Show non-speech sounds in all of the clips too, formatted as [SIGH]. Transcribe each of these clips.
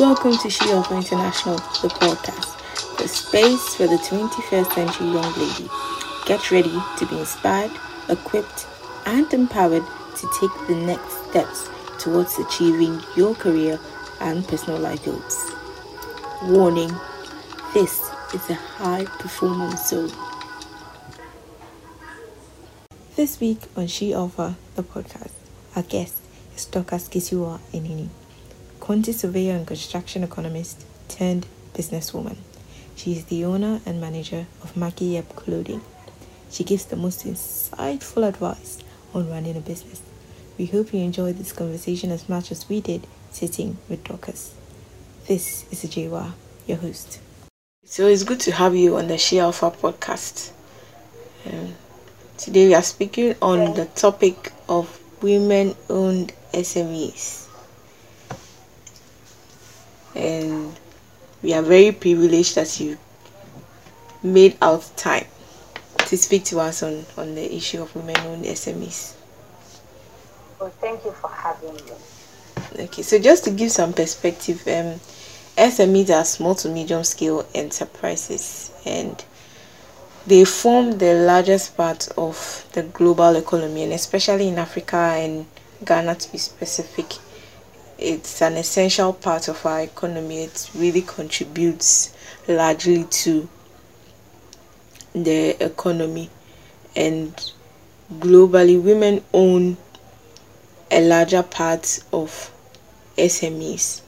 Welcome to She Alpha International, the podcast, the space for the 21st century young lady. Get ready to be inspired, equipped, and empowered to take the next steps towards achieving your career and personal life goals. Warning this is a high performance zone. This week on She Alpha, the podcast, our guest is Dr. Kisiwa Enini, quantity surveyor and construction economist turned businesswoman. She is the owner and manager of Maki Yep Clothing. She gives the most insightful advice on running a business. We hope you enjoyed this conversation as much as we did sitting with Dorcas. This is Ajewa, your host. So it's good to have you on the She Alpha podcast. Um, Today we are speaking on the topic of women owned SMEs. And we are very privileged that you made out time to speak to us on, on the issue of women owned SMEs. Well, thank you for having me. Okay, so just to give some perspective, um, SMEs are small to medium scale enterprises and they form the largest part of the global economy and especially in Africa and Ghana to be specific it's an essential part of our economy. It really contributes largely to the economy. And globally women own a larger part of SMEs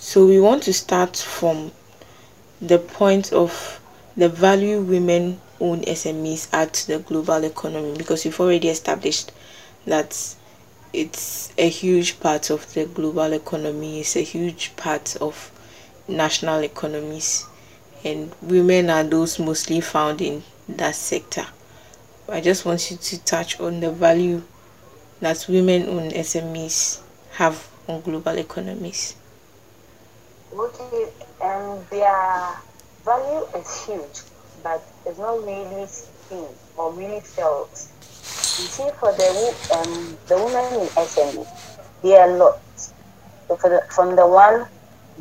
so we want to start from the point of the value women own SMEs add to the global economy because we've already established that it's a huge part of the global economy, it's a huge part of national economies, and women are those mostly found in that sector. I just want you to touch on the value that women owned SMEs have on global economies. Okay, um, they are value is huge, but it's not really seen or really felt. You see, for the um, the women in SME, there are lots. So the, from the one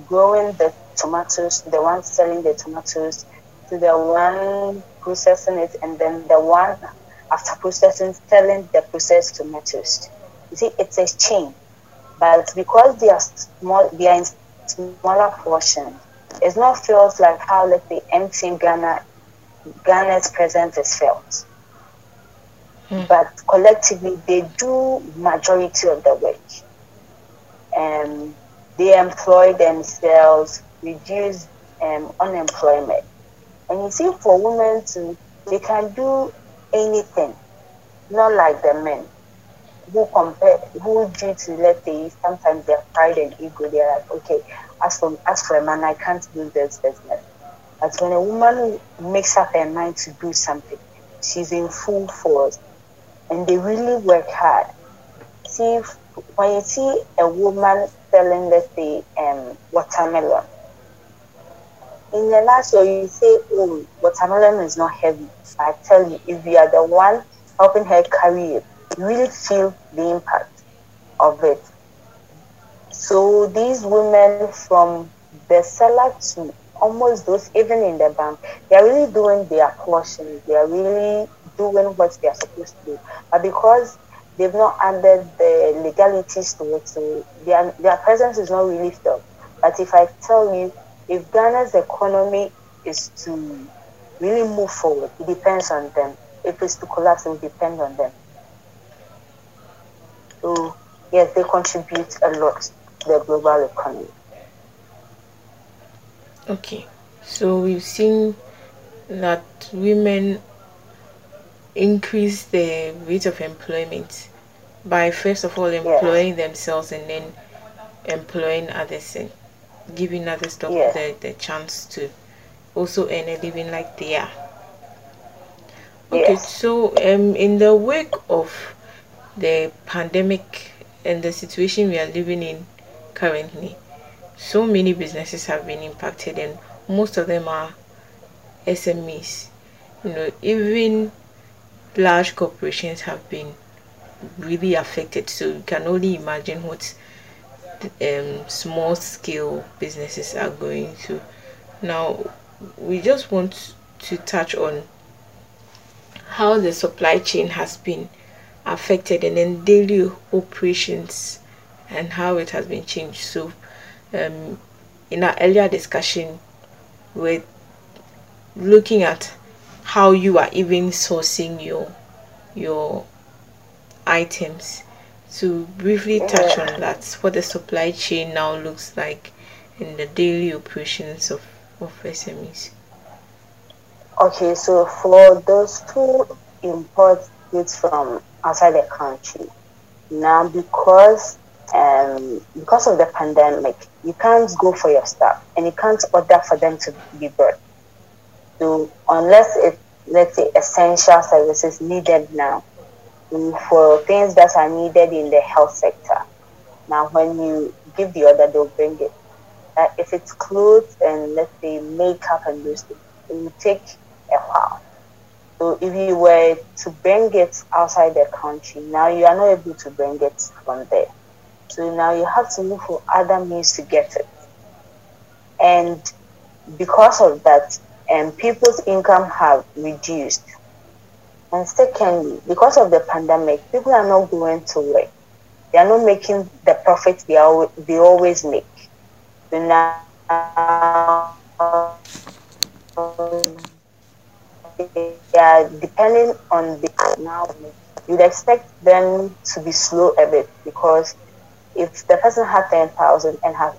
growing the tomatoes, the one selling the tomatoes, to the one processing it, and then the one after processing selling the processed tomatoes. You see, it's a chain, but because they are small, they are in smaller portions it's not felt like how let's say MTN Ghana Ghana's presence is felt. Hmm. But collectively they do majority of the work. And they employ themselves, reduce um, unemployment. And you see for women too, they can do anything, not like the men who compare who due to let's say sometimes their pride and ego, they're like, okay, as for as for a man, I can't do this business. But when a woman makes up her mind to do something, she's in full force, and they really work hard. See, when you see a woman selling, let's say, um, watermelon, in the last year you say, "Oh, watermelon is not heavy." I tell you, if you are the one helping her carry it, you really feel the impact of it. So these women from the seller to almost those even in the bank, they are really doing their portion. They are really doing what they are supposed to do. But because they've not added the legalities to it, so their, their presence is not really felt. But if I tell you, if Ghana's economy is to really move forward, it depends on them. If it's to collapse, it will depend on them. So, yes, they contribute a lot to the global economy. Okay, so we've seen that women increase the rate of employment by first of all employing yes. themselves and then employing others and giving others the, yes. the, the chance to also earn a living like they are. Okay, yes. so um, in the wake of the pandemic and the situation we are living in currently, so many businesses have been impacted, and most of them are SMEs. You know, even large corporations have been really affected. So you can only imagine what um, small scale businesses are going to. Now, we just want to touch on how the supply chain has been affected and then daily operations and how it has been changed. So, um, in our earlier discussion, we're looking at how you are even sourcing your your items. To briefly touch on that, what the supply chain now looks like in the daily operations of, of SMEs. Okay, so for those who import goods from outside the country, now because um, because of the pandemic, you can't go for your stuff and you can't order for them to be brought. So unless it let's say essential services needed now for things that are needed in the health sector. Now when you give the order they'll bring it. Uh, if it's clothes and let's say makeup and those things, it will take a while. So if you were to bring it outside the country, now you are not able to bring it from there. So now you have to look for other means to get it. And because of that, um, people's income have reduced. And secondly, because of the pandemic, people are not going to work. They are not making the profits they, they always make. So now, they are depending on the now. You'd expect them to be slow a bit because if the person had 10,000 and has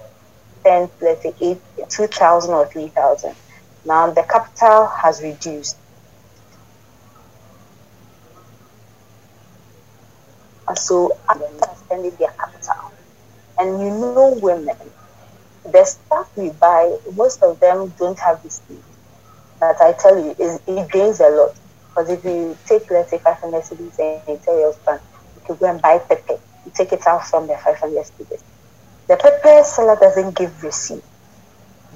spent, let's say, 8, 2,000 or 3,000, now the capital has reduced. And so they are spending their capital. And you know women, the stuff we buy, most of them don't have this need. But I tell you, it drains a lot. Because if you take, let's say, 500 cedis and you tell your husband, you can go and buy pepper, you take it out from the 500 cedis. The pepper seller doesn't give receipt,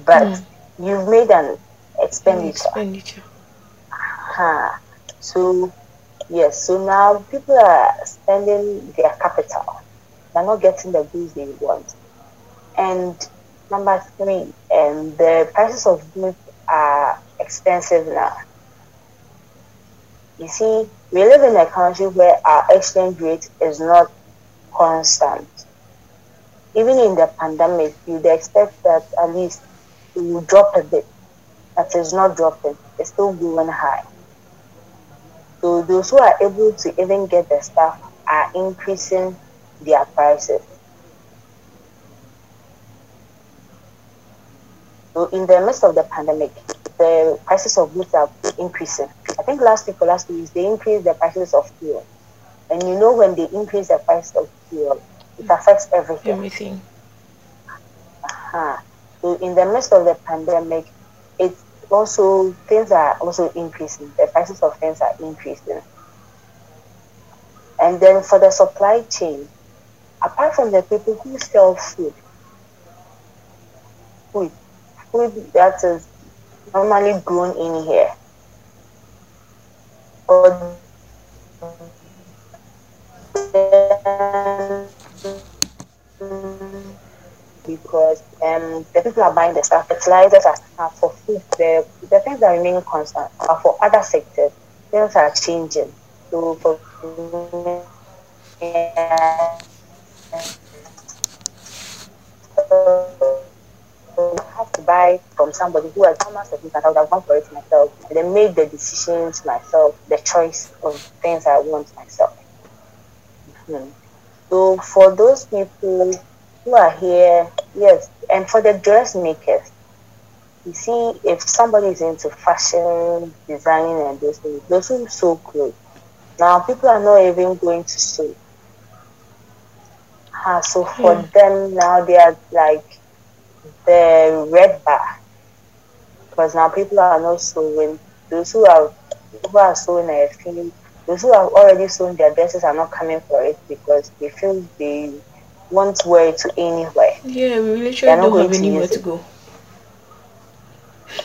but mm. you've made an expenditure. Expenditure. Uh-huh. So, yes, so now people are spending their capital. They're not getting the goods they want. And number three, and um, the prices of goods are expensive now. You see, we live in a country where our exchange rate is not constant. Even in the pandemic, you'd expect that at least it will drop a bit that is not dropping, it's still going high. So those who are able to even get the stuff are increasing their prices. So in the midst of the pandemic, the prices of goods are increasing. I think last week or last week they increased the prices of fuel. And you know when they increase the price of fuel, it affects everything. Everything. Uh-huh. So in the midst of the pandemic, it's also things are also increasing. The prices of things are increasing. And then for the supply chain, apart from the people who sell food, food, food that is normally grown in here, because um, the people are buying the stuff, fertilizers are, for food, the, the things that remain constant. But for other sectors, things are changing. So for yeah, I have to buy from somebody who has almost a I would have gone for it myself. And then made the decisions myself, the choice of things I want myself. Mm-hmm. So for those people who are here, yes, and for the dressmakers, you see, if somebody is into fashion, design, and those things, those who sew clothes, now people are not even going to sew. Uh, so for hmm. them now, they are like the red bar, because now people are not sewing. Those who are who are sewing a few, those who have already sewn their dresses are not coming for it because they feel they want to wear it to anywhere. Yeah, we literally don't have anywhere to, to go.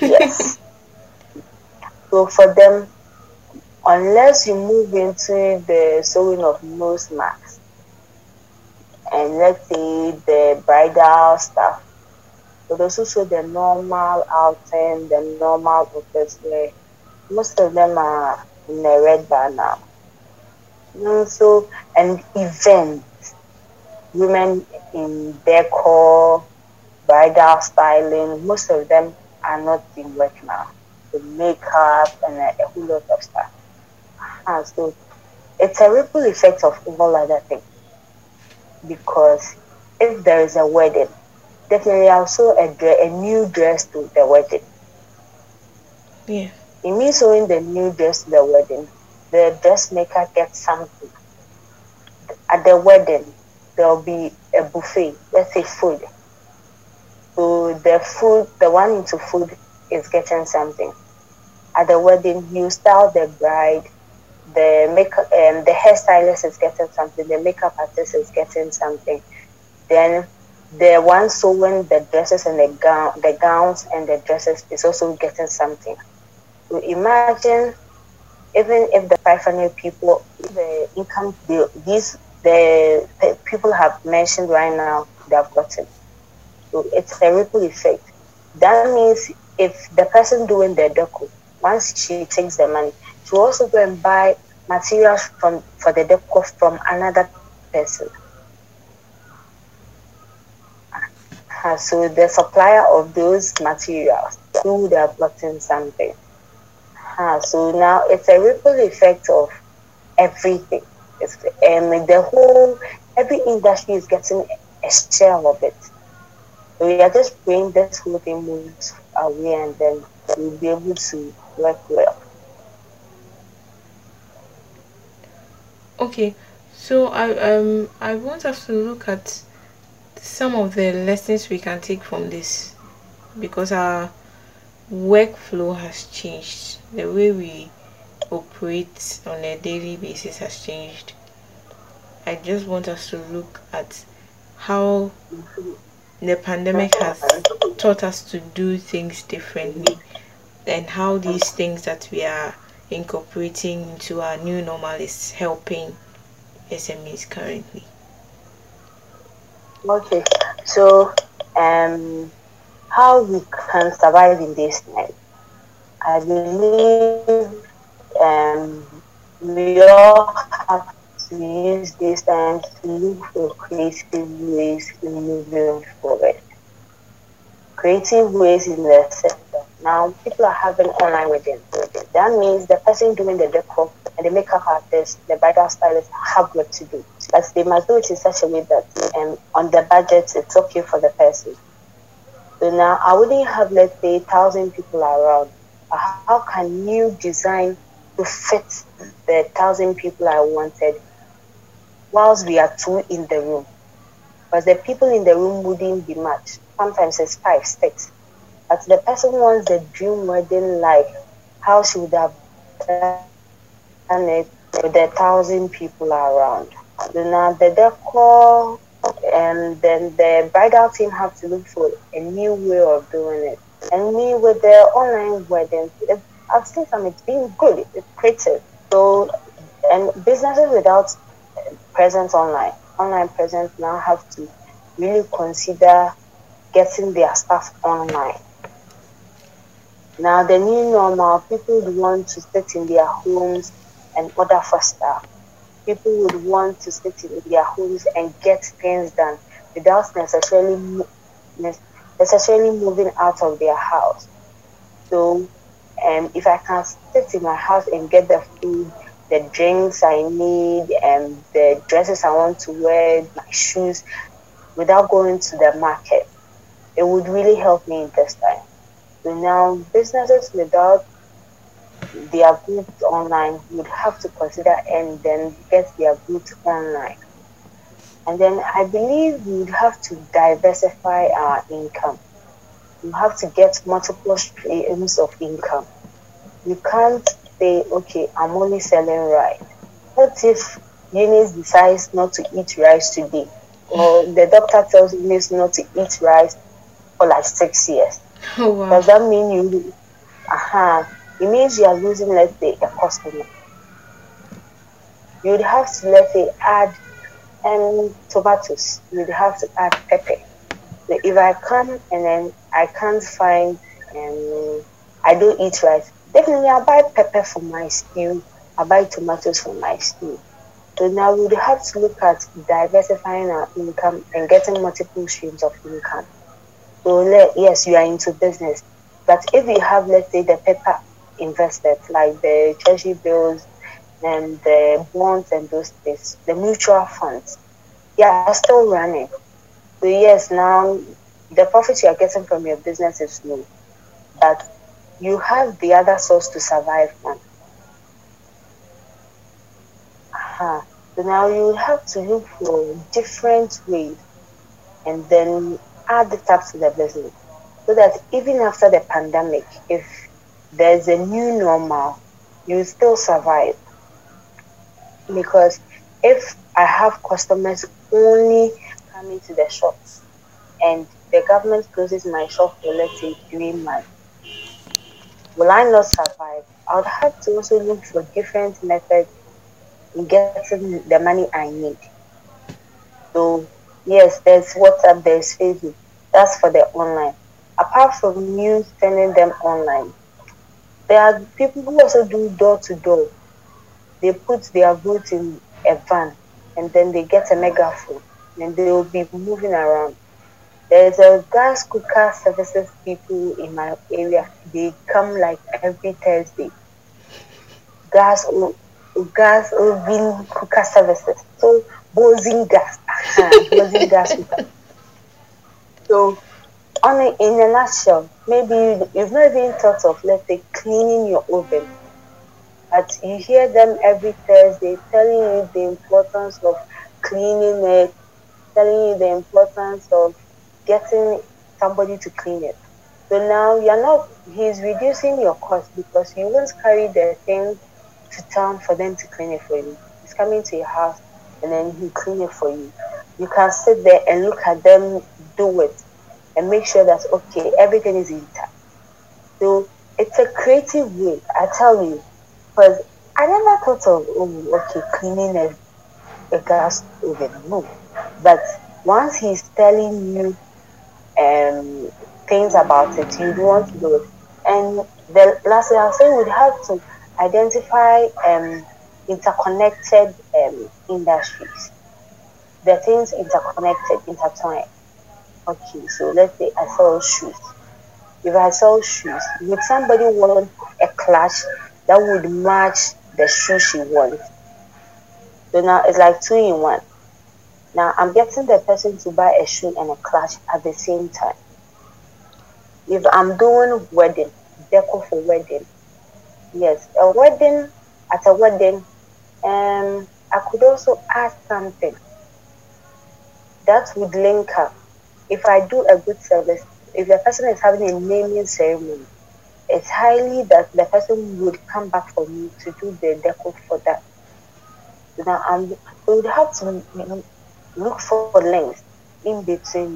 yes. [LAUGHS] so for them, unless you move into the sewing of nose masks, and let's say the bridal stuff. But also the normal outing, the normal office where most of them are in the red bar now. And so, and events, women in decor, bridal styling, most of them are not in work now. The makeup and a, a whole lot of stuff. And so it's a ripple effect of all other things. Because if there is a wedding, definitely also a, a new dress to the wedding. Yeah. In me sewing the new dress to the wedding, the dressmaker gets something. At the wedding, there'll be a buffet, let's say food. So the food, the one into food is getting something. At the wedding, you style the bride, the makeup, um, the hairstylist is getting something, the makeup artist is getting something. Then the one sewing the dresses and the gown, the gowns and the dresses is also getting something. So imagine, even if the 500 people, the income, the, these the, people have mentioned right now, they have gotten. So it's a ripple effect. That means if the person doing the deco, once she takes the money, she also go and buy materials from for the deco from another person. Uh, so the supplier of those materials who they have gotten something. Uh, so now it's a ripple effect of everything. Um, the whole every industry is getting a share of it. We are just praying this whole thing moves away and then we'll be able to work well. Okay, so I um I want us to look at some of the lessons we can take from this because our workflow has changed. The way we operate on a daily basis has changed. I just want us to look at how the pandemic has taught us to do things differently and how these things that we are incorporating into our new normal is helping SMEs currently. Okay, so um, how we can survive in this time? I believe um, we all have to use this time to look for creative ways in moving forward. Creative ways in the sector. Now, people are having online weddings. That means the person doing the decor and the makeup artist, the bridal stylist have work to do. But they must do it in such a way that um, on the budget, it's okay for the person. So now I wouldn't have, let's say, thousand people around. How can you design to fit the thousand people I wanted whilst we are two in the room? But the people in the room wouldn't be much. Sometimes it's five, six. But the person wants the dream wedding like How she would have done it with a thousand people around. Now the decor and then the bridal team have to look for a new way of doing it. And me with the online weddings, I've seen some, it's been good, it's creative. So, and businesses without presence online, online presence now have to really consider getting their stuff online. Now, the new normal, people would want to sit in their homes and order for stuff. People would want to sit in their homes and get things done without necessarily necessarily moving out of their house. So, um, if I can sit in my house and get the food, the drinks I need, and the dresses I want to wear, my shoes, without going to the market, it would really help me in this time. So now, businesses without their goods online would have to consider and then get their goods online. And then I believe we would have to diversify our income. You have to get multiple streams of income. You can't say, okay, I'm only selling rice. What if Eunice decides not to eat rice today? Or the doctor tells Eunice not to eat rice for like six years. Oh, wow. Does that mean you, uh-huh, it means you are losing, let's say, a customer. You would have to, let's say, add and tomatoes. You'd have to add pepper. So if I come and then I can't find, um, I don't eat rice, definitely I'll buy pepper for my stew. I'll buy tomatoes for my stew. So now we have to look at diversifying our income and getting multiple streams of income. So yes, you are into business, but if you have, let's say, the pepper invested, like the treasury bills and the bonds and those things, the mutual funds, they are still running. So yes, now the profit you are getting from your business is low, but you have the other source to survive. Uh-huh. So now you have to look for different ways and then add it up to the business. So that even after the pandemic, if there's a new normal, you still survive. Because if I have customers only coming to the shops and the government closes my shop for let's say three months, will I not survive? I would have to also look for different methods in getting the money I need. So yes, there's WhatsApp, there's Facebook. That's for the online. Apart from you sending them online, there are people who also do door to door. They put their goods in a van and then they get a megaphone and they will be moving around. There's a gas cooker services people in my area. They come like every Thursday. Gas gas oven cooker services. So Bozing gas. [LAUGHS] Bozing gas cooker. So on a, in a nutshell, maybe you've not even thought of, let's say, cleaning your oven. But you hear them every Thursday telling you the importance of cleaning it, telling you the importance of getting somebody to clean it. So now you're not, he's reducing your cost because you won't carry the thing to town for them to clean it for you. He's coming to your house and then he clean it for you. You can sit there and look at them do it and make sure that okay everything is intact so it's a creative way i tell you because i never thought of oh okay cleaning a, a gas oven no but once he's telling you um things about it you want to do and the last thing i'll say would have to identify um interconnected um, industries the things interconnected intertwined Okay, so let's say I sell shoes. If I sell shoes, would somebody want a clutch that would match the shoe she wants? So now it's like two in one. Now I'm getting the person to buy a shoe and a clutch at the same time. If I'm doing wedding, decor for wedding, yes, a wedding at a wedding, um, I could also add something that would link up if I do a good service, if the person is having a naming ceremony, it's highly that the person would come back for me to do the deco for that. Now, I'm, we would have to look for links in between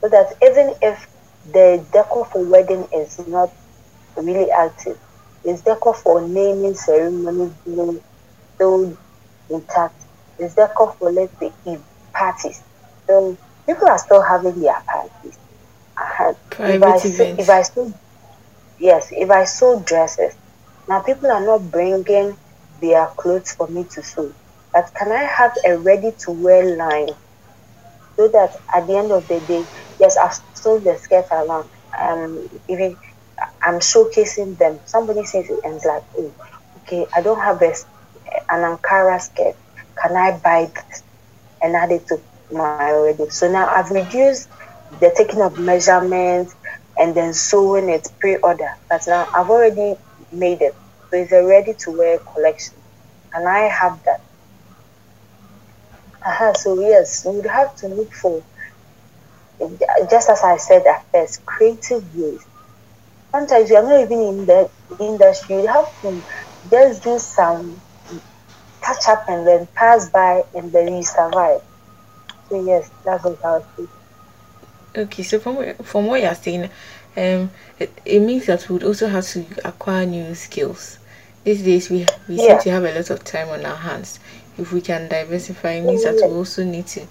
so that even if the deco for wedding is not really active, it's deco for naming ceremony still intact. It's deco for let's say parties. So people are still having their parties. Uh, if I, if I still, yes, if I sew dresses, now people are not bringing their clothes for me to sew. But can I have a ready to wear line so that at the end of the day, yes, I've sewn the skirt around. Um, it, I'm showcasing them, somebody says it and it's like, oh, okay, I don't have a, an Ankara skirt. Can I buy this and add it to my already. So now I've reduced the taking of measurements and then sewing it pre-order. But now I've already made it. So it's a ready to wear collection. And I have that. Uh-huh, so yes, you would have to look for just as I said at first, creative ways. Sometimes you're not even in the industry, you have to just do some catch up and then pass by and then you survive. So yes, that's what I was Okay, so from from what you're saying, um, it, it means that we would also have to acquire new skills. These days, we we yeah. seem to have a lot of time on our hands. If we can diversify, means that we also need to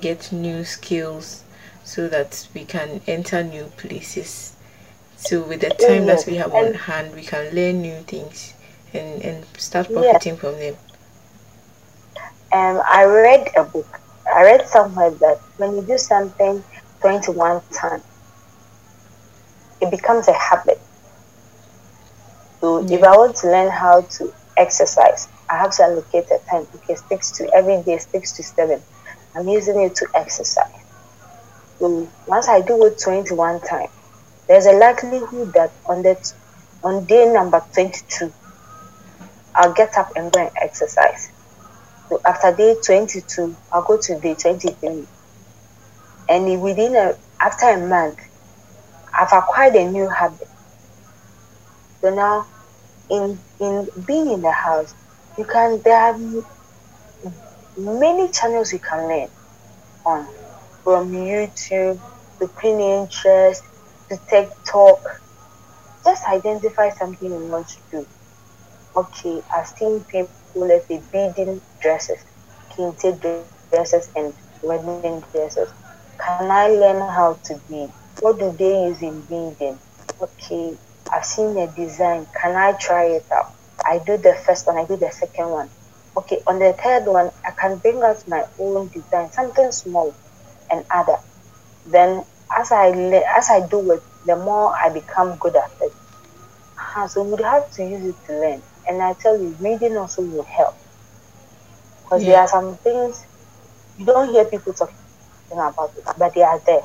get new skills so that we can enter new places. So with the time that we have on hand, we can learn new things and, and start profiting from them. Um, I read a book. I read somewhere that when you do something 21 times, it becomes a habit. So yeah. if I want to learn how to exercise, I have to allocate a time. Okay, sticks to every day, six to seven. I'm using it to exercise. So once I do it 21 times, there's a likelihood that on that on day number 22, I'll get up and go and exercise. So after day 22, I'll go to day 23. And within a, after a month, I've acquired a new habit. So now, in in being in the house, you can there are many channels you can learn on, from YouTube to Pinterest to TikTok. Just identify something you want to do. Okay, I've seen people, let's say, beading dresses, kente dresses, and wedding dresses. Can I learn how to bead? What do they use in beading? Okay, I've seen a design. Can I try it out? I do the first one, I do the second one. Okay, on the third one, I can bring out my own design, something small and other. Then as I as I do it, the more I become good at it. Uh, so we have to use it to learn. And I tell you, reading also will help. Because yeah. there are some things you don't hear people talking about it, but they are there.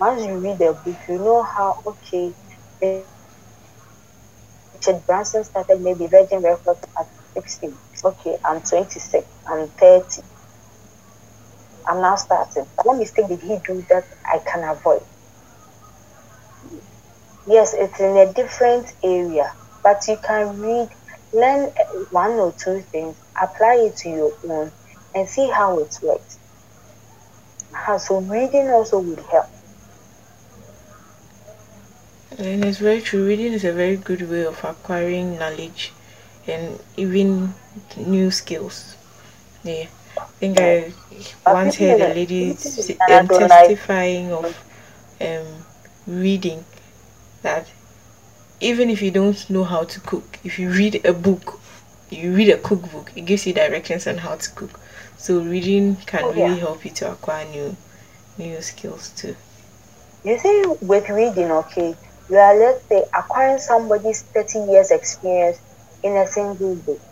Once you read a book, you know how, okay, Richard Branson started maybe Virgin Records at 16. Okay, I'm 26, I'm 30. I'm now starting. What mistake did he do that I can avoid? Yes, it's in a different area, but you can read, learn uh, one or two things, apply it to your own, and see how it works. So reading also will help. And it's very true. Reading is a very good way of acquiring knowledge and even new skills. Yeah. I think I once heard a lady um, testifying of um, reading that even if you don't know how to cook, if you read a book, you read a cookbook, it gives you directions on how to cook. So reading can oh, really help you to acquire new new skills too. You see, with reading, okay, you are, let's say, acquiring somebody's 30 years experience in a single book.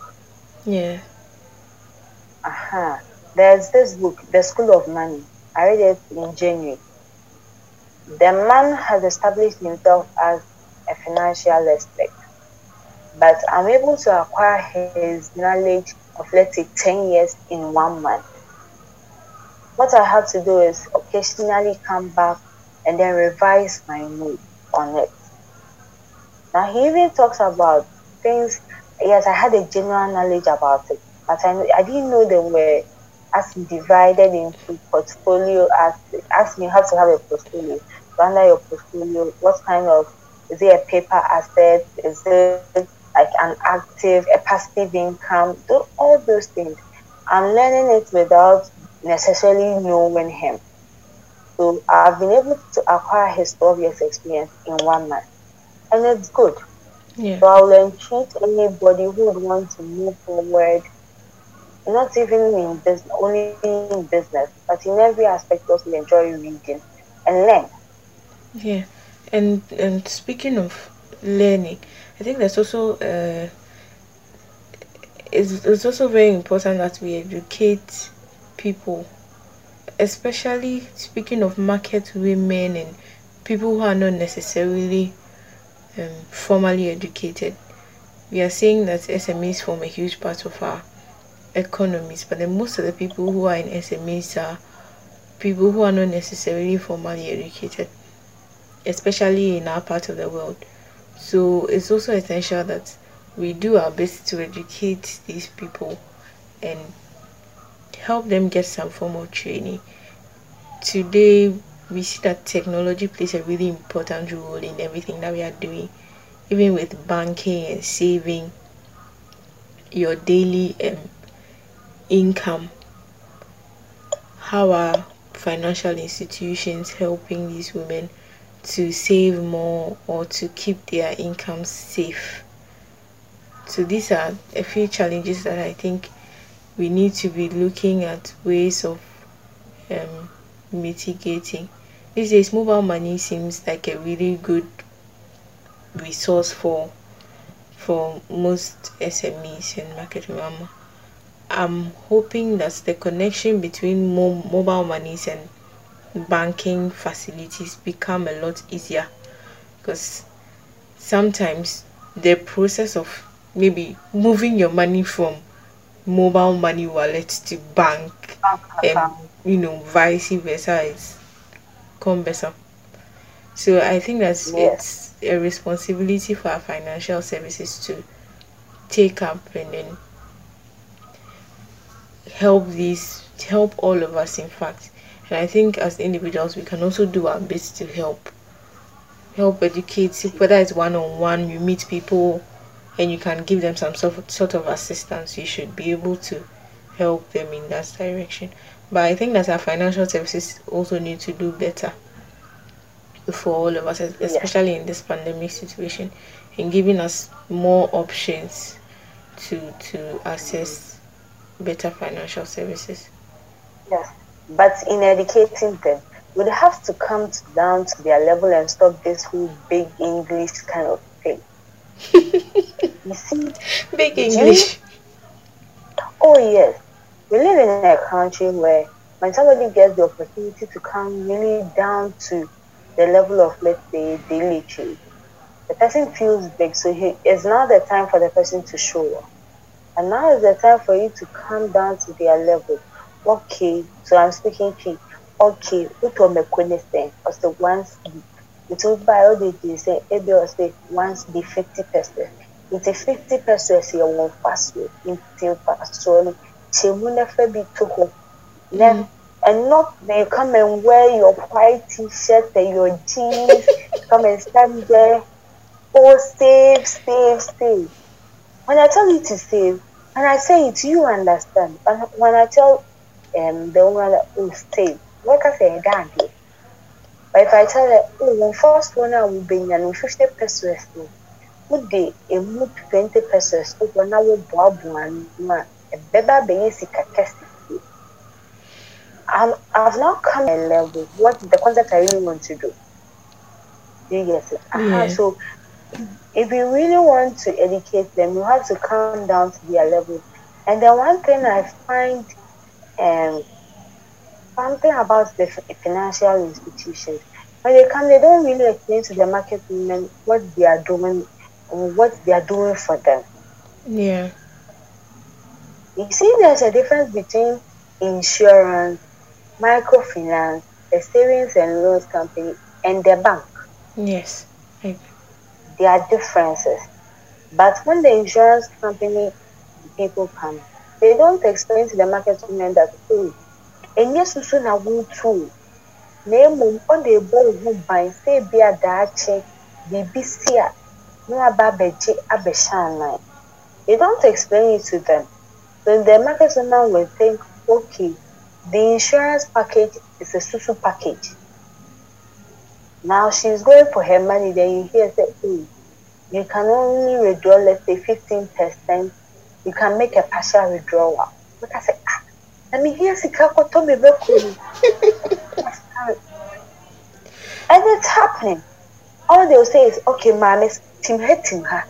Yeah. Uh-huh. There's this book, The School of Money. I read it in January. The man has established himself as a financial expert, but I'm able to acquire his knowledge of, let's say, 10 years in one month. What I have to do is occasionally come back and then revise my notes on it. Now he even talks about things. Yes, I had a general knowledge about it, but I, I didn't know they were as divided into portfolio. As ask me how to have a portfolio. Under your portfolio, what kind of is it a paper asset? Is it like an active, a passive income? Do all those things. I'm learning it without necessarily knowing him. So I've been able to acquire his 12 years experience in one month. And it's good. Yeah. So I'll entreat anybody who would want to move forward, not even in business, only in business, but in every aspect also enjoy reading and learn. Yeah. And and speaking of learning, I think there's also uh, it's, it's also very important that we educate people especially speaking of market women and people who are not necessarily um, formally educated, we are seeing that SMEs form a huge part of our economies, but then most of the people who are in SMEs are people who are not necessarily formally educated, especially in our part of the world. So it's also essential that we do our best to educate these people and help them get some form of training. Today, we see that technology plays a really important role in everything that we are doing, even with banking and saving. Your daily um, income how are financial institutions helping these women to save more or to keep their income safe so these are a few challenges that i think we need to be looking at ways of um, mitigating these days mobile money seems like a really good resource for for most SMEs and Market Mama. I'm hoping that the connection between mo- mobile monies and banking facilities become a lot easier because sometimes the process of maybe moving your money from mobile money wallet to bank and you know vice versa is cumbersome so i think that it's a responsibility for our financial services to take up and then help these help all of us in fact. And i think as individuals we can also do our best to help help educate. Whether it's one-on-one you meet people and you can give them some sort of, assistance you should be able to help them in that direction but i think that our financial services also need to do better for all of us especially in this pandemic situation in giving us more options to to access better financial services Yes. But in educating them, we'd have to come down to their level and stop this whole big English kind of thing. You see, big english oh yes, we live in a country where when somebody gets the opportunity to come really down to the level of, let's say, daily trade, the person feels big. So he, it's now the time for the person to show up. And now is the time for you to come down to their level. Okay, so I'm speaking to okay, what will make thing? Because the once it will buy all the days, say, maybe I'll say once the 50 percent. It's a 50 percent, you won't pass you until pass. So, Chemuna Fabi to home. Then, and not they come and wear your white t shirt and your jeans, [LAUGHS] come and stand there. Oh, save, save, save. When I tell you to save, and I say it, you understand. But when I tell um, the woman, that, oh, save, what can I say, damn it. But if I tell her, oh, when first one I will be in 50 pesos, would they a move 20 pesos, when I will bob one, a beba be easy I'm, I've now come to a level, what the concept I really want to do. Do you get it? Uh-huh. Yeah. So if you really want to educate them, you have to come down to their level. And then one thing I find um, something about the financial institutions, when they come, they don't really explain to the market women what they are doing, what they are doing for them. yeah You see, there's a difference between insurance, microfinance, a savings and loans company, and the bank. yes there are differences. But when the insurance company people come, they don't explain to the market women that, oh, ɛnyɛ susu na wotu na mmom ɛbɔ wo ho ban sɛ ebi a daakye biribi si a na waba abɛgye abɛhyɛ anan. They don't explain it to them. So the market woman will think, okay, the insurance package is a susu package. Now she's going for her money, then you hear say, oh, you can only withdraw, let's say, 15%. You can make a partial withdrawal. But I say, ah, let me hear Sika Koto me Bekuru. And it's happening. All they'll say is, okay, mommy, team hating her.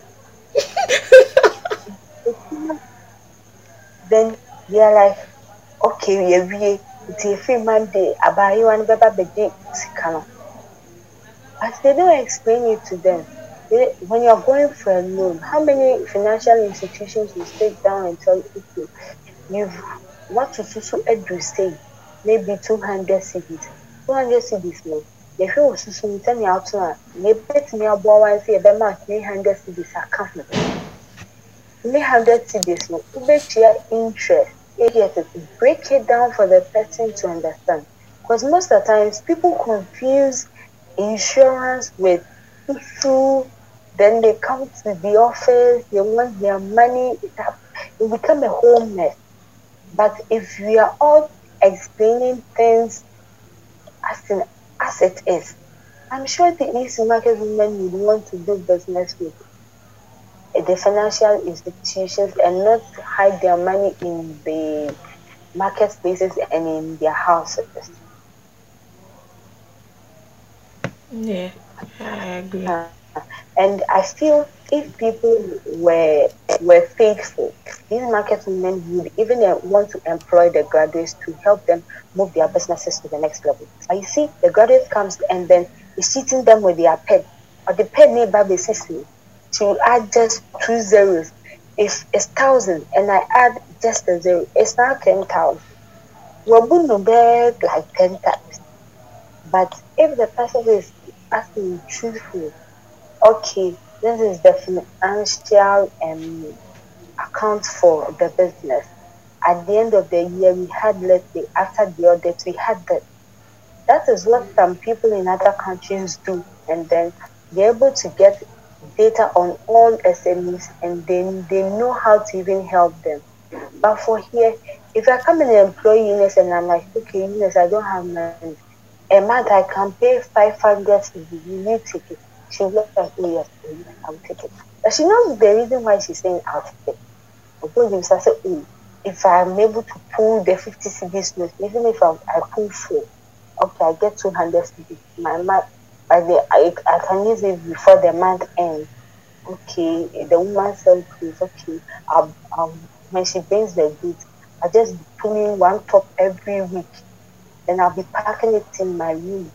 then they're like, okay, are it's a free Monday, abayewa no bɛba bɛgye sika no. But they don't explain it to them. They, when you're going for a loan, how many financial institutions will sit down and tell you, okay, what to susu edu say, maybe 200 cedis. 200 cedis no. yɛhwɛ wɔ susu mu sɛnea ato a na ebetumi aboa wa sɛ yɛbɛma three hundred cedis aka ho three hundred cedis no wobetua interest areas to break it down for the person to understand because most of the times people confuse insurance with susu then they come to the office they want their money it, it become a whole mess But if we are all explaining things as, in, as it is, I'm sure the these market women would want to do business with the financial institutions and not hide their money in the market spaces and in their houses. Yeah, I agree. Uh, and I feel if people were were faithful, these marketing women would even uh, want to employ the graduates to help them move their businesses to the next level. But you see, the graduate comes and then is cheating them with their pen, or the pen nearby basis to add just two zeros. If it's thousand and I add just a zero, it's now ten thousand. We're beg like ten times. But if the person is asking truthful, okay, this is the financial um, account for the business. At the end of the year, we had, let's say, after the audit, we had that. That is what some people in other countries do. And then they're able to get data on all SMEs and then they know how to even help them. But for here, if I come and employ Eunice and I'm like, okay, Eunice, I don't have money. A month I can pay 500 you need ticket. She looked like, oh yes, I'll take it. But she knows the reason why she's saying I'll take it. Because I said, oh, if I'm able to pull the 50 cedis notes, even if I, I pull four, okay, I get 200 cedis. My, my, by the, I, I can use it before the month ends. Okay, the woman sells clothes. Okay, I'll, I'll, when she brings the goods, I just in one top every week. Then I'll be packing it in my room.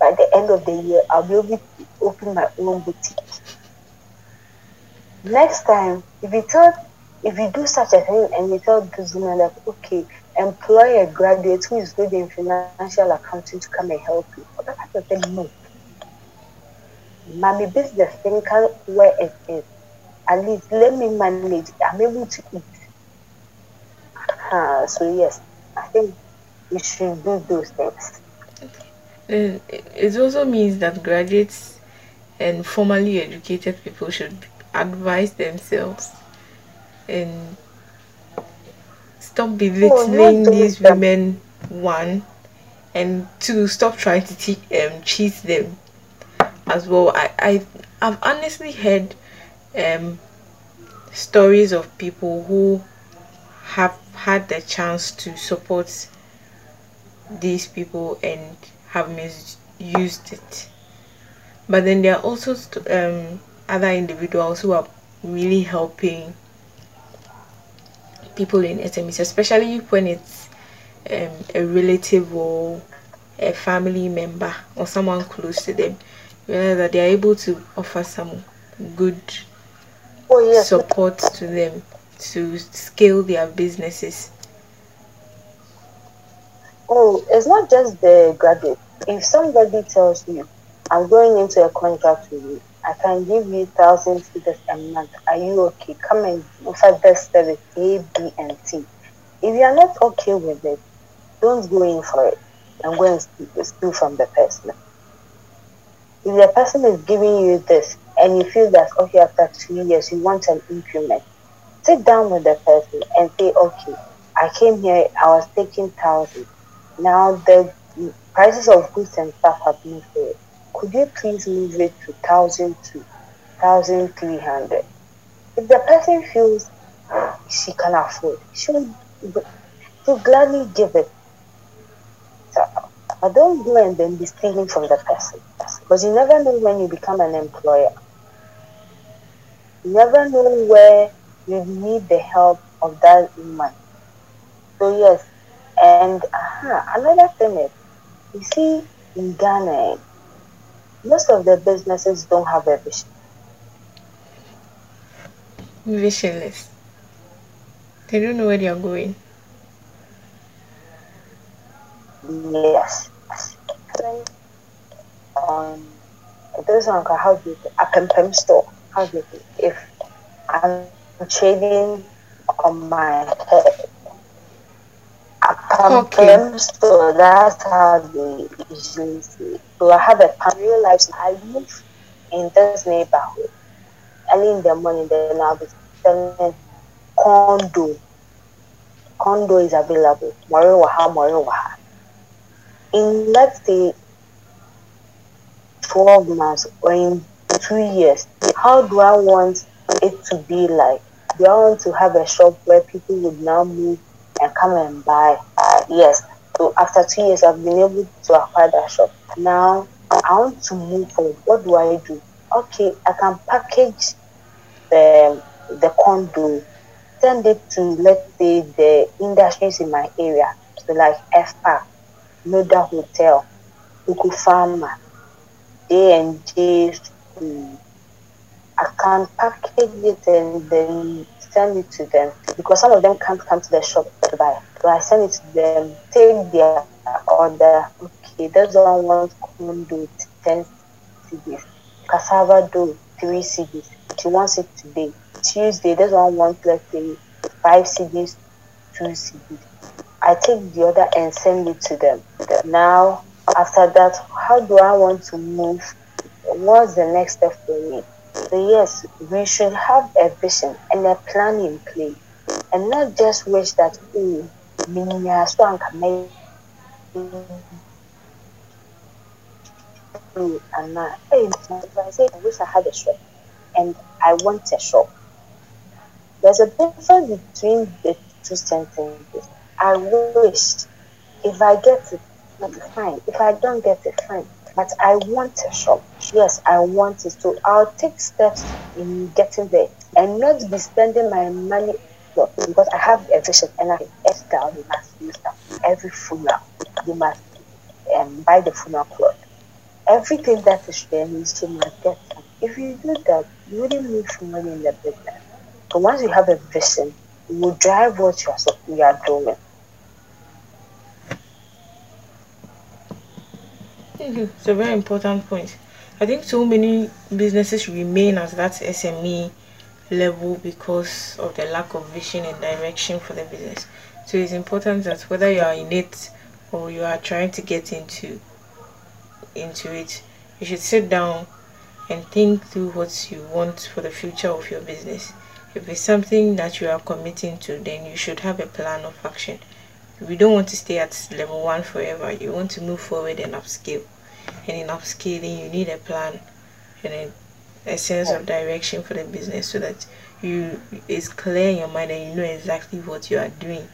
By the end of the year, I'll be able open my own boutique. Next time, if you tell, if you do such a thing and you tell this woman that okay, employ a graduate who is good in financial accounting to come and help you, or that type of thing, no mommy business think where it is. At least let me manage. I'm able to eat. Uh, so yes, I think we should do those things. And it also means that graduates and formally educated people should advise themselves and stop belittling oh, these women one and two stop trying to te- um, cheat them as well. I, I I've honestly heard um, stories of people who have had the chance to support these people and have misused it. But then there are also um, other individuals who are really helping people in SMEs, especially when it's um, a relative or a family member or someone close to them realize that they are able to offer some good oh, yes. support to them to scale their businesses. Oh, it's not just the graduate. If somebody tells you, I'm going into a contract with you, I can give you thousand figures a month. Are you okay? Come and offer this service A, B, and C. If you are not okay with it, don't go in for it and go and steal from the person if the person is giving you this and you feel that okay after two years you want an increment sit down with the person and say okay i came here i was taking thousand now the prices of goods and stuff have moved could you please move it to thousand to thousand three hundred if the person feels she can afford she'll, she'll gladly give it but don't go and then be stealing from the person. Because you never know when you become an employer. You never know where you need the help of that woman. So yes, and uh, another thing is, you see, in Ghana, most of the businesses don't have a vision. Visionless. They don't know where they are going. Yes on this one how do you a pem store. How do you if I'm trading on my head a pem store, that's how they usually So I have a family life I live in this neighborhood. Early in the morning then I'll be selling condo condo is available. Moriwaha, Moriwaha. In let's say 12 months or in two years, how do I want it to be like? Do I want to have a shop where people would now move and come and buy? Uh, yes. So after two years, I've been able to acquire that shop. Now I want to move forward. What do I do? Okay, I can package the the condo, send it to let's say the industries in my area, so like FPA, Noda Hotel, Uku Farmer, J and J. I can package it and then send it to them because some of them can't come to the shop to buy. So I send it to them, take their order. Okay, that's one wants condo 10 cedis, cassava dough 3 cedis. She wants it today. Tuesday, this one wants let's say 5 cedis, 2 cedis. I take the order and send it to them. Now, after that, how do I want to move? What's the next step for me? So yes, we should have a vision and a plan in place, and not just wish that oh, me so I can make and hey, I say I wish I had a shop, and I want a shop. There's a difference between the two sentences. I wish if I get it, fine. If I don't get it, fine. But I want a shop. Yes, I want it. So I'll take steps in getting there and not be spending my money because I have a vision and I Esther, you must that. Every funeral, you must um, buy the funeral cloth. Everything that is there needs to must get. If you do that, you wouldn't move money in the business. But once you have a vision, you will drive what you are, you are doing. It's a very important point. I think so many businesses remain as that SME level because of the lack of vision and direction for the business. So it's important that whether you are in it or you are trying to get into into it, you should sit down and think through what you want for the future of your business. If it's something that you are committing to, then you should have a plan of action. We don't want to stay at level one forever. You want to move forward and upscale. And in upscaling, you need a plan and a, a sense of direction for the business so that you it's clear in your mind and you know exactly what you are doing.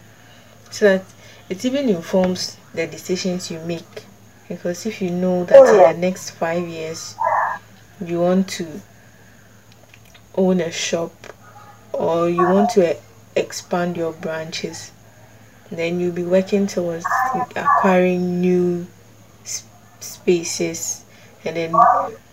So that it even informs the decisions you make. Because if you know that in the next five years you want to own a shop or you want to expand your branches then you'll be working towards acquiring new spaces and then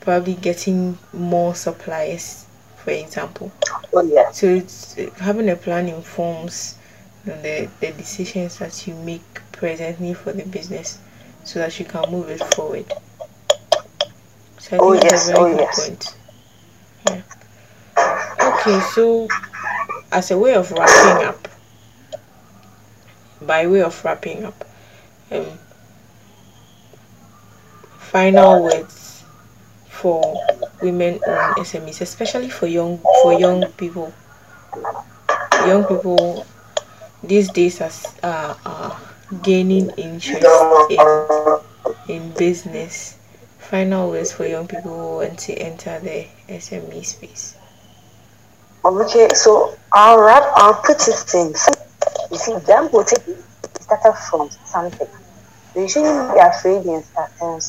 probably getting more suppliers for example oh, yeah. so it's having a plan informs you know, the, the decisions that you make presently for the business so that you can move it forward so I think oh, that's yes. a very oh, good yes. point yeah. okay so as a way of wrapping up by way of wrapping up um, final words for women owned SMEs, especially for young for young people. Young people these days are, are, are gaining interest in, in business. Final words for young people who want to enter the SME space. Okay, so I'll wrap, I'll put it in. You see, Dangote started from something. You shouldn't be afraid in starting.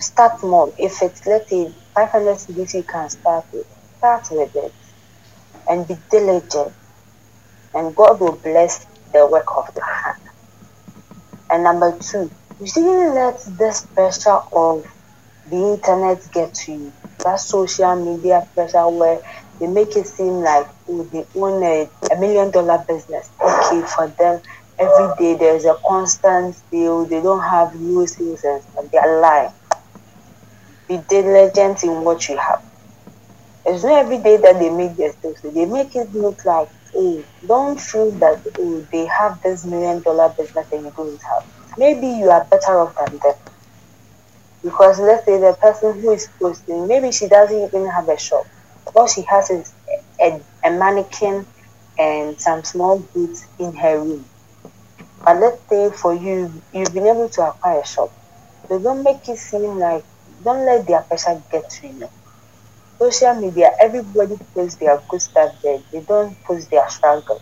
Start small. If it's let's say 500 cedis you can start with, start with it and be diligent. And God will bless the work of your hand. And number two, you shouldn't let this pressure of the internet get to you. That social media pressure where they make it seem like oh, they own a, a million dollar business. Okay, for them, every day there's a constant sale, they don't have new sales and. They're lying. Be diligent in what you have. It's not every day that they make their sales. They make it look like, oh, don't feel that oh, they have this million dollar business and you don't have. Maybe you are better off than them. Because let's say the person who is posting, maybe she doesn't even have a shop. All she has is a, a mannequin and some small goods in her room. But let's say for you, you've been able to acquire a shop. So don't make it seem like, don't let their pressure get to you. Social media, everybody posts their good stuff there. They don't post their struggle.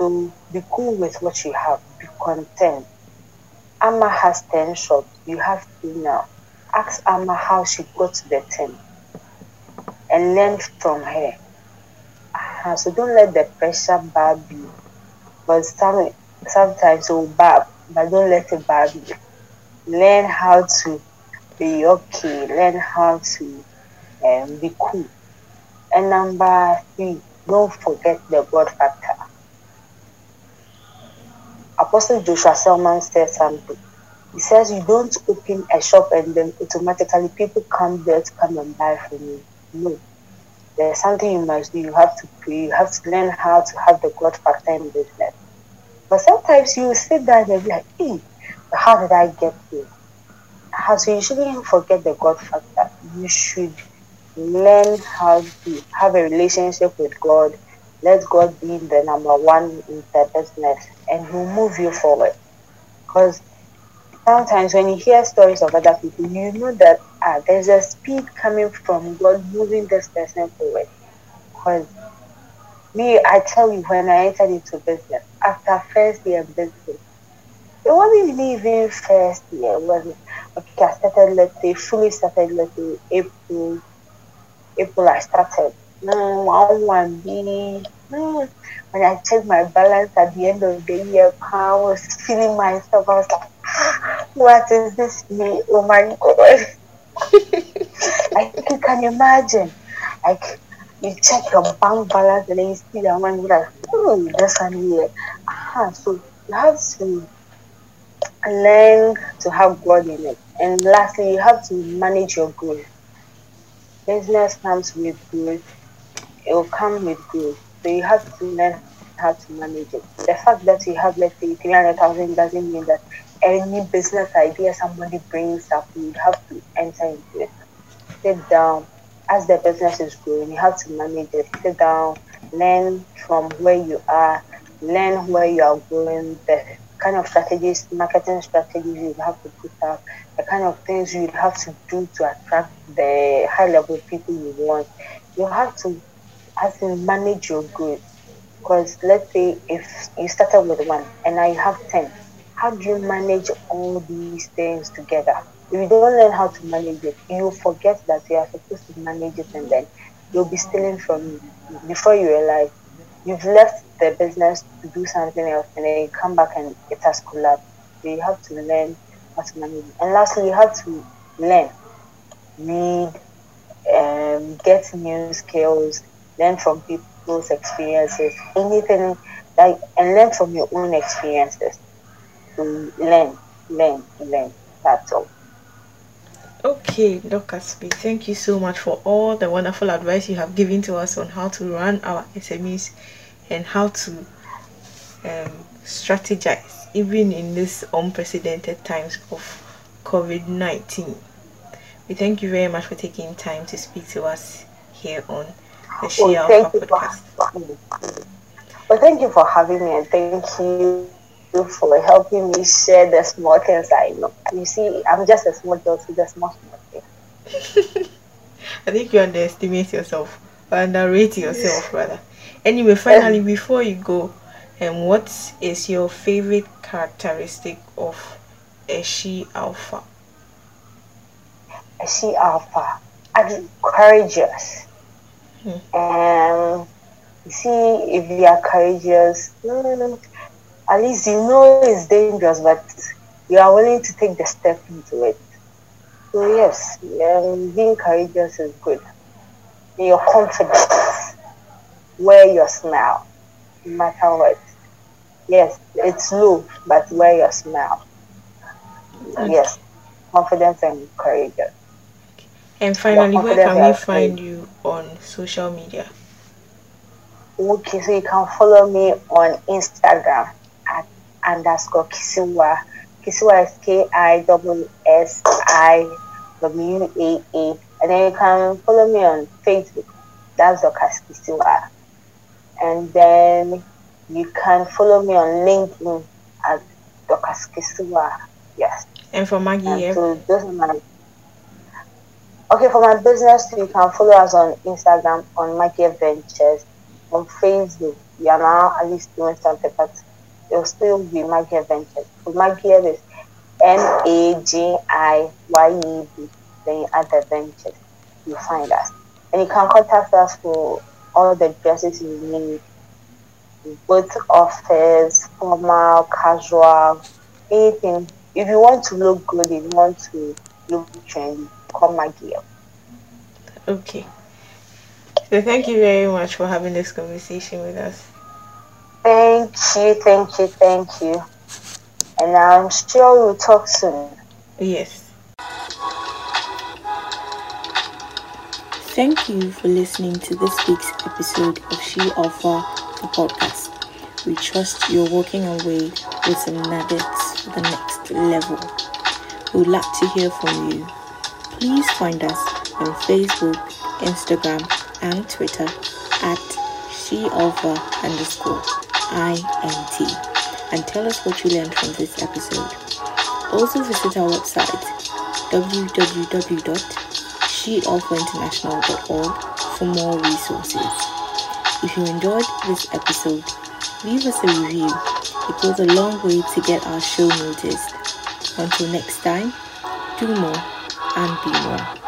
So be cool with what you have. Be content. Amma has 10 shops. You have two now. Ask Amma how she got to the 10 and learn from her. Uh, so don't let the pressure barb you. But some, sometimes will barb, but don't let it barb you. Learn how to be okay. Learn how to um, be cool. And number three, don't forget the God factor. Apostle Joshua Selman said something. He says you don't open a shop and then automatically people come there to come and buy from you. No. There's something you must do. You have to pray. You have to learn how to have the God factor in business. But sometimes you sit down and be like, hey, how did I get here? So you shouldn't forget the God factor. You should learn how to have a relationship with God. Let God be the number one in the business and He'll move you forward. Because sometimes when you hear stories of other people, you know that ah, there's a speed coming from God moving this person forward. Because me, I tell you, when I entered into business, after first year business, it wasn't even first year, was it? Okay, I started, let's say, fully started, let's say, April. April, I started. No, one, one, B. No. When I checked my balance at the end of the year, I was feeling myself. I was like, [GASPS] what is this me? Oh my god. like you can imagine. Like you check your bank balance and then you see that money, like, oh this one here. Uh-huh. So you have to learn to have God in it. And lastly, you have to manage your growth. Business comes with growth. It will come with growth. So you have to learn how to manage it. The fact that you have, let's say, 300,000 doesn't mean that any business idea somebody brings up, you have to enter into it. Sit down. As the business is growing, you have to manage it. Sit down, learn from where you are, learn where you are going, the kind of strategies, marketing strategies you have to put up, the kind of things you have to do to attract the high level people you want. You have to have to manage your growth. Because let's say if you started with one and now you have 10, how do you manage all these things together? If you don't learn how to manage it, you forget that you are supposed to manage it and then you'll be stealing from you. Before you realize, you've left the business to do something else and then you come back and it has collapsed. So you have to learn how to manage it. And lastly, you have to learn, read, um, get new skills, learn from people's experiences, anything like, and learn from your own experiences. To learn, learn, learn. That's all. Okay, Dr. Smith, thank you so much for all the wonderful advice you have given to us on how to run our SMEs and how to um, strategize even in this unprecedented times of COVID 19. We thank you very much for taking time to speak to us here on the She Well, podcast. well, thank you for having me and thank you for helping me share the small things I know. You see, I'm just a small girl to the small, small things. [LAUGHS] I think you underestimate yourself or underrate yourself rather. Anyway, finally, before you go, um, what is your favorite characteristic of a she alpha? A she alpha, and courageous. Hmm. And you see, if you are courageous, mm, at least you know it's dangerous, but you are willing to take the step into it. So yes, um, being courageous is good. Your confidence, wear your smile, no matter what. Yes, it's low, but wear your smile. Yes, confidence and courageous. And finally, where can we find you on social media? Okay, so you can follow me on Instagram underscore Kisiwa. Kisiwa is K I W S I W A A. And then you can follow me on Facebook. That's Dorcas Kisiwa. And then you can follow me on LinkedIn at Dorcas Kisua. Yes. And for Maggie, and so those are my Okay, for my business, you can follow us on Instagram on Maggie Ventures, on Facebook. We are now at least doing something, it'll still be Maggie Ventures. Maggie is M A G I Y E B. Then you add the ventures, you find us. And you can contact us for all the dresses you need, both office, formal, casual, anything. If you want to look good, if you want to look trendy, call Maggie. Okay. So thank you very much for having this conversation with us. Thank you, thank you, thank you. And I'm sure we'll talk soon. Yes. Thank you for listening to this week's episode of She Offer the podcast. We trust you're walking away with some nuggets for the next level. We would like to hear from you. Please find us on Facebook, Instagram, and Twitter at sheoffer underscore INT and tell us what you learned from this episode. Also visit our website www.sheofferinternational.org for more resources. If you enjoyed this episode, leave us a review. It goes a long way to get our show noticed. Until next time, do more and be more.